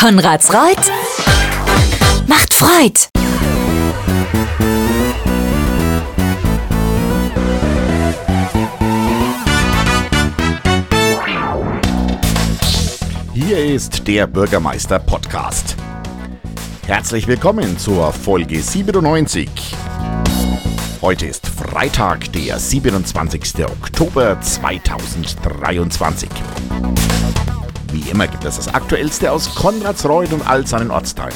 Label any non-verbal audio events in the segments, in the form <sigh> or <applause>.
Konrads Reut macht Freud. Hier ist der Bürgermeister Podcast. Herzlich willkommen zur Folge 97. Heute ist Freitag, der 27. Oktober 2023. Wie immer gibt es das Aktuellste aus Konradsreuth und all seinen Ortsteilen.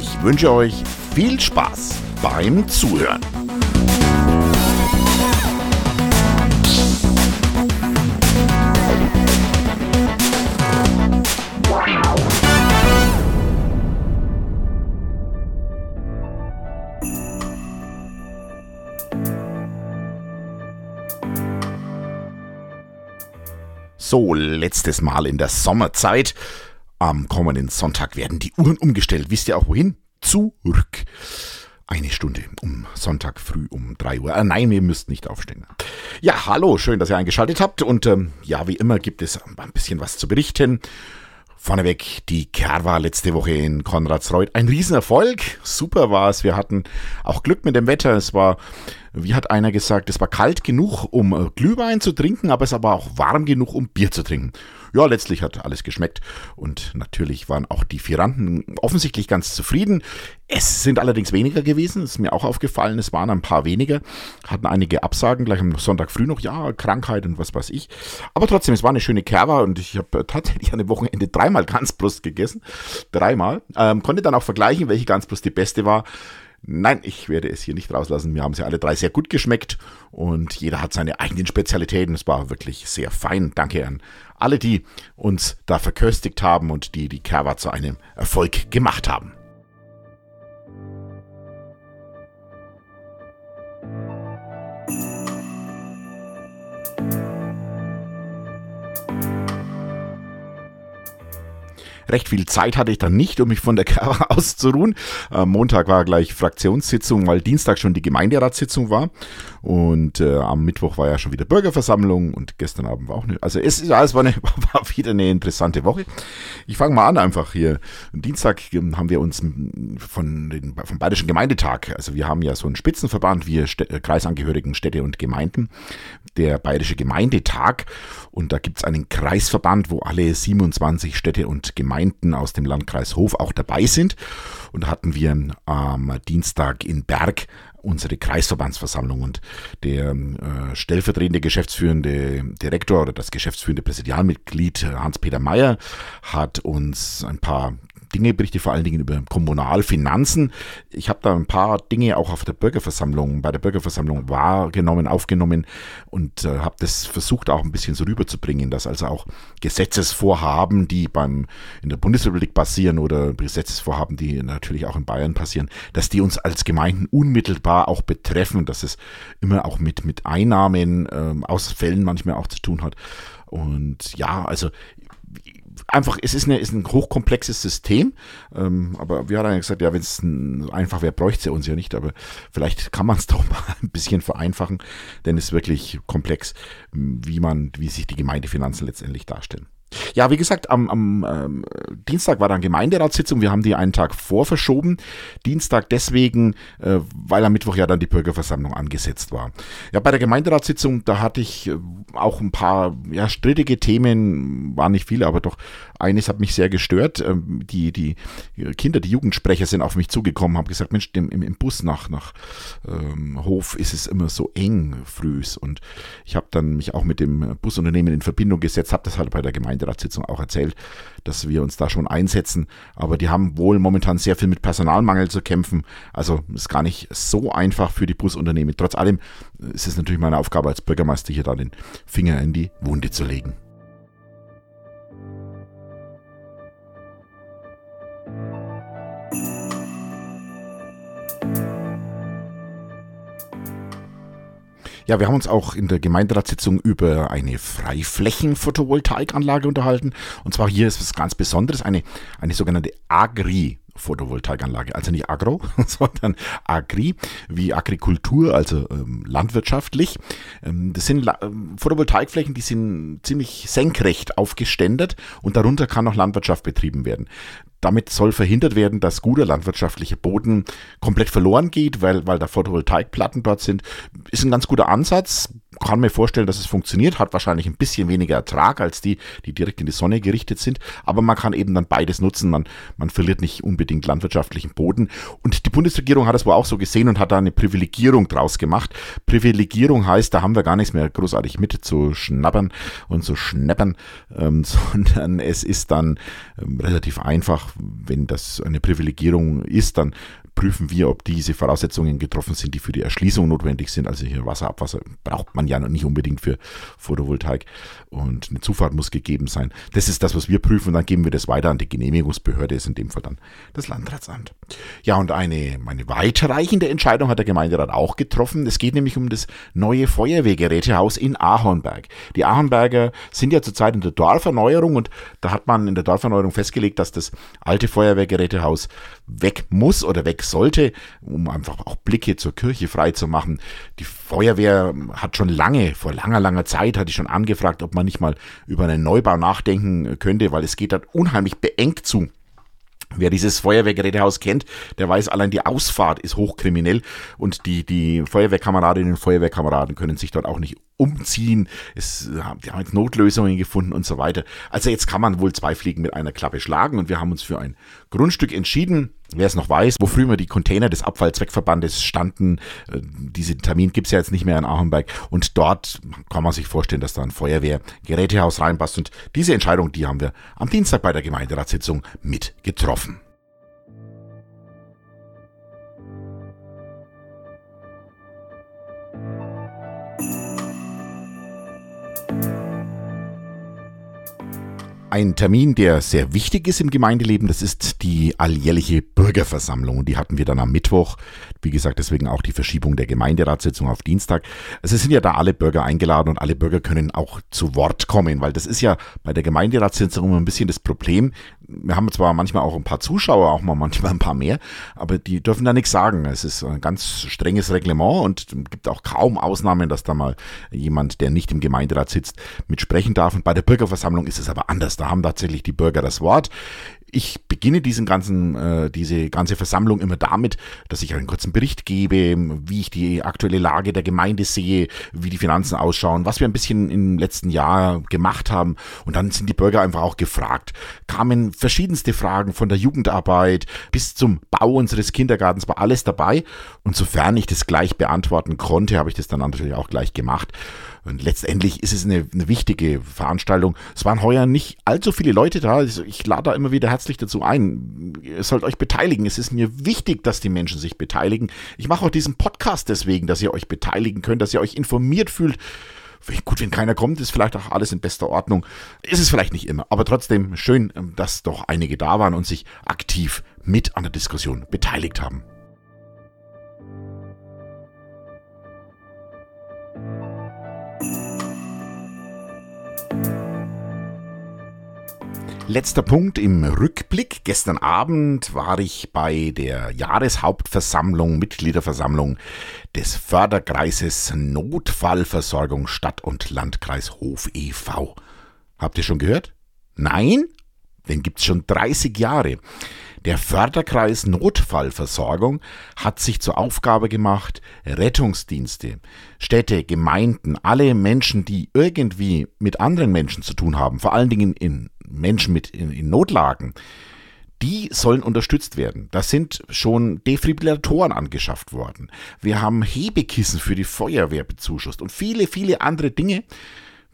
Ich wünsche euch viel Spaß beim Zuhören. So, letztes Mal in der Sommerzeit. Am kommenden Sonntag werden die Uhren umgestellt. Wisst ihr auch wohin? Zurück. Eine Stunde um Sonntag früh um 3 Uhr. Äh, nein, ihr müsst nicht aufstehen. Ja, hallo, schön, dass ihr eingeschaltet habt. Und ähm, ja, wie immer gibt es ein bisschen was zu berichten. Vorneweg, die Kerwa letzte Woche in Konradsreuth. Ein Riesenerfolg. Super war es. Wir hatten auch Glück mit dem Wetter. Es war, wie hat einer gesagt, es war kalt genug, um äh, Glühwein zu trinken, aber es war auch warm genug, um Bier zu trinken ja, letztlich hat alles geschmeckt und natürlich waren auch die Firanten offensichtlich ganz zufrieden. Es sind allerdings weniger gewesen, ist mir auch aufgefallen, es waren ein paar weniger, hatten einige Absagen, gleich am Sonntag früh noch, ja, Krankheit und was weiß ich. Aber trotzdem, es war eine schöne Kerwa und ich habe <laughs> tatsächlich an dem Wochenende dreimal Ganzbrust gegessen, dreimal. Ähm, konnte dann auch vergleichen, welche Ganzbrust die beste war. Nein, ich werde es hier nicht rauslassen. Mir haben sie alle drei sehr gut geschmeckt und jeder hat seine eigenen Spezialitäten. Es war wirklich sehr fein. Danke an alle, die uns da verköstigt haben und die die Kerwa zu einem Erfolg gemacht haben. Recht viel Zeit hatte ich dann nicht, um mich von der <laughs> Kerwa auszuruhen. Am Montag war gleich Fraktionssitzung, weil Dienstag schon die Gemeinderatssitzung war. Und äh, am Mittwoch war ja schon wieder Bürgerversammlung und gestern Abend war auch eine. Also es, ja, es war, eine, <laughs> war wieder eine interessante Woche. Ich fange mal an einfach hier. Dienstag ähm, haben wir uns von den, vom Bayerischen Gemeindetag, also wir haben ja so einen Spitzenverband, wir Städ äh, kreisangehörigen Städte und Gemeinden, der Bayerische Gemeindetag. Und da gibt es einen Kreisverband, wo alle 27 Städte und Gemeinden aus dem Landkreis Hof auch dabei sind. Und hatten wir am Dienstag in Berg unsere Kreisverbandsversammlung und der äh, stellvertretende geschäftsführende Direktor oder das geschäftsführende Präsidialmitglied Hans-Peter Mayer hat uns ein paar Dinge berichte, vor allen Dingen über Kommunalfinanzen. Ich habe da ein paar Dinge auch auf der Bürgerversammlung, bei der Bürgerversammlung wahrgenommen, aufgenommen und äh, habe das versucht auch ein bisschen so rüberzubringen, dass also auch Gesetzesvorhaben, die beim in der Bundesrepublik passieren oder Gesetzesvorhaben, die natürlich auch in Bayern passieren, dass die uns als Gemeinden unmittelbar auch betreffen, dass es immer auch mit, mit Einnahmen, äh, Ausfällen manchmal auch zu tun hat. Und ja, also einfach, es ist, eine, ist ein hochkomplexes System, ähm, aber wir haben dann gesagt, ja, wenn es einfach wäre, bräuchte es ja uns ja nicht, aber vielleicht kann man es <laughs> doch mal ein bisschen vereinfachen, denn es ist wirklich komplex, wie man, wie sich die Gemeindefinanzen letztendlich darstellen. Ja, wie gesagt, am, am ähm, Dienstag war dann Gemeinderatssitzung. Wir haben die einen Tag vorverschoben. Dienstag deswegen, äh, weil am Mittwoch ja dann die Bürgerversammlung angesetzt war. Ja, bei der Gemeinderatssitzung, da hatte ich äh, auch ein paar ja, strittige Themen, waren nicht viele, aber doch eines hat mich sehr gestört. Ähm, die, die Kinder, die Jugendsprecher sind auf mich zugekommen, haben gesagt, Mensch, im, im Bus nach, nach ähm, Hof ist es immer so eng frühs. Und ich habe dann mich auch mit dem Busunternehmen in Verbindung gesetzt, habe das halt bei der Gemeinderatssitzung auch erzählt, dass wir uns da schon einsetzen. Aber die haben wohl momentan sehr viel mit Personalmangel zu kämpfen. Also ist gar nicht so einfach für die Busunternehmen. Trotz allem ist es natürlich meine Aufgabe als Bürgermeister, hier da den Finger in die Wunde zu legen. Ja, wir haben uns auch in der Gemeinderatssitzung über eine Freiflächen-Photovoltaikanlage unterhalten. Und zwar hier ist was ganz Besonderes, eine, eine sogenannte Agri- Photovoltaikanlage. Also nicht Agro, <laughs> sondern Agri, wie Agrikultur, also ähm, landwirtschaftlich. Ähm, das sind La ähm, Photovoltaikflächen, die sind ziemlich senkrecht aufgeständert und darunter kann auch Landwirtschaft betrieben werden. Damit soll verhindert werden, dass guter landwirtschaftlicher Boden komplett verloren geht, weil, weil da Photovoltaikplatten dort sind. Ist ein ganz guter Ansatz. Kann mir vorstellen, dass es funktioniert. Hat wahrscheinlich ein bisschen weniger Ertrag als die, die direkt in die Sonne gerichtet sind. Aber man kann eben dann beides nutzen. Man, man verliert nicht unbedingt landwirtschaftlichen Boden. Und die Bundesregierung hat das wohl auch so gesehen und hat da eine Privilegierung draus gemacht. Privilegierung heißt, da haben wir gar nichts mehr großartig mit zu schnappern und zu schneppern, ähm, <laughs> sondern es ist dann ähm, relativ einfach, wenn das eine Privilegierung ist, dann prüfen wir, ob diese Voraussetzungen getroffen sind, die für die Erschließung notwendig sind. Also hier Wasser, Abwasser braucht man ja noch nicht unbedingt für Photovoltaik und eine Zufahrt muss gegeben sein. Das ist das, was wir prüfen und dann geben wir das weiter an die Genehmigungsbehörde, ist in dem Fall dann das Landratsamt. Ja, und eine, eine weitreichende Entscheidung hat der Gemeinderat auch getroffen. Es geht nämlich um das neue Feuerwehrgerätehaus in Ahornberg. Die Ahornberger sind ja zurzeit in der Dorferneuerung und da hat man in der Dorferneuerung festgelegt, dass das alte Feuerwehrgerätehaus weg muss oder weg sollte, um einfach auch Blicke zur Kirche frei zu machen. Die Feuerwehr hat schon lange, vor langer, langer Zeit, hatte ich schon angefragt, ob man nicht mal über einen Neubau nachdenken könnte, weil es geht dort unheimlich beengt zu. Wer dieses Feuerwehrgerätehaus kennt, der weiß, allein die Ausfahrt ist hochkriminell und die, die Feuerwehrkameradinnen und Feuerwehrkameraden können sich dort auch nicht umziehen. Es, die haben jetzt Notlösungen gefunden und so weiter. Also jetzt kann man wohl zwei Fliegen mit einer Klappe schlagen und wir haben uns für ein Grundstück entschieden. Wer es noch weiß, wo früher die Container des Abfallzweckverbandes standen, äh, diesen Termin gibt es ja jetzt nicht mehr in Achenberg und dort kann man sich vorstellen, dass da ein Feuerwehrgerätehaus reinpasst und diese Entscheidung, die haben wir am Dienstag bei der Gemeinderatssitzung mit getroffen. Ein Termin, der sehr wichtig ist im Gemeindeleben, das ist die alljährliche Bürgerversammlung. Die hatten wir dann am Mittwoch. Wie gesagt, deswegen auch die Verschiebung der Gemeinderatssitzung auf Dienstag. Also es sind ja da alle Bürger eingeladen und alle Bürger können auch zu Wort kommen, weil das ist ja bei der Gemeinderatssitzung immer ein bisschen das Problem. Wir haben zwar manchmal auch ein paar Zuschauer, auch mal manchmal ein paar mehr, aber die dürfen da nichts sagen. Es ist ein ganz strenges Reglement und gibt auch kaum Ausnahmen, dass da mal jemand, der nicht im Gemeinderat sitzt, mitsprechen darf. Und bei der Bürgerversammlung ist es aber anders. Da haben tatsächlich die Bürger das Wort. Ich beginne diesen ganzen, äh, diese ganze Versammlung immer damit, dass ich einen kurzen Bericht gebe, wie ich die aktuelle Lage der Gemeinde sehe, wie die Finanzen ausschauen, was wir ein bisschen im letzten Jahr gemacht haben. Und dann sind die Bürger einfach auch gefragt. Kamen verschiedenste Fragen von der Jugendarbeit bis zum Bau unseres Kindergartens, war alles dabei. Und sofern ich das gleich beantworten konnte, habe ich das dann natürlich auch gleich gemacht. Und letztendlich ist es eine, eine wichtige Veranstaltung. Es waren heuer nicht allzu viele Leute da. Also ich lade da immer wieder herzlich dazu ein. Ihr sollt euch beteiligen. Es ist mir wichtig, dass die Menschen sich beteiligen. Ich mache auch diesen Podcast deswegen, dass ihr euch beteiligen könnt, dass ihr euch informiert fühlt. Gut, wenn keiner kommt, ist vielleicht auch alles in bester Ordnung. Ist es vielleicht nicht immer, aber trotzdem schön, dass doch einige da waren und sich aktiv mit an der Diskussion beteiligt haben. Letzter Punkt im Rückblick. Gestern Abend war ich bei der Jahreshauptversammlung, Mitgliederversammlung des Förderkreises Notfallversorgung Stadt und Landkreis Hof e.V. Habt ihr schon gehört? Nein? Den gibt's schon 30 Jahre. Der Förderkreis Notfallversorgung hat sich zur Aufgabe gemacht, Rettungsdienste, Städte, Gemeinden, alle Menschen, die irgendwie mit anderen Menschen zu tun haben, vor allen Dingen in Menschen mit in, in Notlagen, die sollen unterstützt werden. Da sind schon Defibrillatoren angeschafft worden. Wir haben Hebekissen für die Feuerwehr bezuschusst und viele, viele andere Dinge,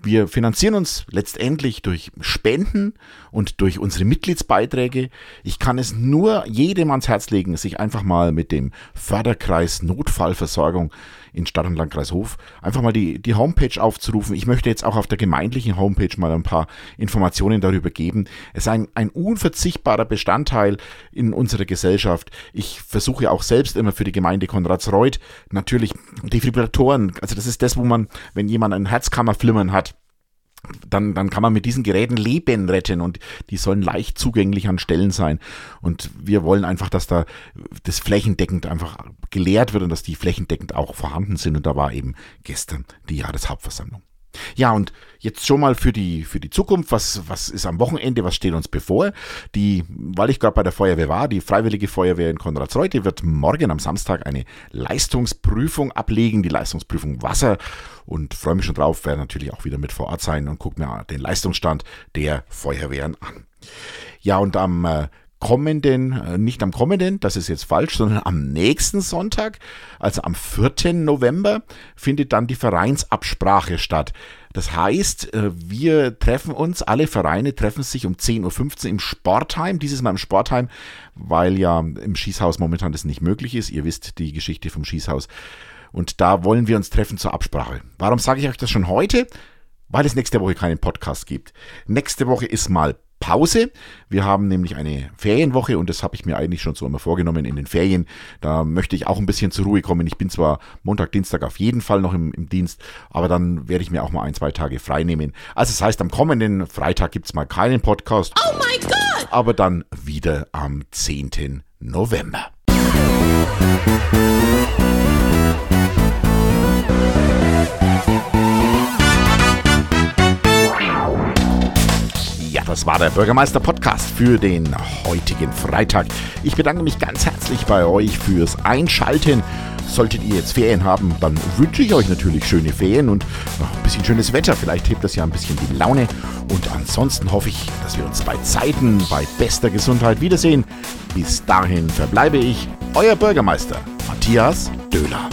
wir finanzieren uns letztendlich durch Spenden und durch unsere Mitgliedsbeiträge. Ich kann es nur jedem ans Herz legen, sich einfach mal mit dem Förderkreis Notfallversorgung in Stadt- und Landkreis Hof einfach mal die, die Homepage aufzurufen. Ich möchte jetzt auch auf der gemeindlichen Homepage mal ein paar Informationen darüber geben. Es ist ein, ein unverzichtbarer Bestandteil in unserer Gesellschaft. Ich versuche auch selbst immer für die Gemeinde Konradsreuth natürlich Defibrillatoren. Also das ist das, wo man, wenn jemand ein Herzkammerflimmern hat, dann, dann kann man mit diesen Geräten Leben retten und die sollen leicht zugänglich an Stellen sein. Und wir wollen einfach, dass da das flächendeckend einfach gelehrt wird und dass die flächendeckend auch vorhanden sind. Und da war eben gestern die Jahreshauptversammlung. Ja, und jetzt schon mal für die, für die Zukunft, was, was ist am Wochenende, was steht uns bevor? Die, weil ich gerade bei der Feuerwehr war, die Freiwillige Feuerwehr in Konradsreuth, wird morgen am Samstag eine Leistungsprüfung ablegen, die Leistungsprüfung Wasser und freue mich schon drauf, werde natürlich auch wieder mit vor Ort sein und gucke mir den Leistungsstand der Feuerwehren an. Ja, und am äh, kommenden, äh, nicht am kommenden, das ist jetzt falsch, sondern am nächsten Sonntag, also am 4. November, findet dann die Vereinsabsprache statt. Das heißt, äh, wir treffen uns, alle Vereine treffen sich um 10.15 Uhr im Sportheim, dieses Mal im Sportheim, weil ja im Schießhaus momentan das nicht möglich ist. Ihr wisst die Geschichte vom Schießhaus. Und da wollen wir uns treffen zur Absprache. Warum sage ich euch das schon heute? Weil es nächste Woche keinen Podcast gibt. Nächste Woche ist mal Pause. Wir haben nämlich eine Ferienwoche und das habe ich mir eigentlich schon so immer vorgenommen in den Ferien. Da möchte ich auch ein bisschen zur Ruhe kommen. Ich bin zwar Montag, Dienstag auf jeden Fall noch im, im Dienst, aber dann werde ich mir auch mal ein, zwei Tage frei nehmen. Also das heißt, am kommenden Freitag gibt es mal keinen Podcast. Oh mein Gott! Aber dann wieder am 10. November. Das war der Bürgermeister-Podcast für den heutigen Freitag. Ich bedanke mich ganz herzlich bei euch fürs Einschalten. Solltet ihr jetzt Ferien haben, dann wünsche ich euch natürlich schöne Ferien und ein bisschen schönes Wetter. Vielleicht hebt das ja ein bisschen die Laune. Und ansonsten hoffe ich, dass wir uns bei Zeiten, bei bester Gesundheit wiedersehen. Bis dahin verbleibe ich, euer Bürgermeister Matthias Döhler.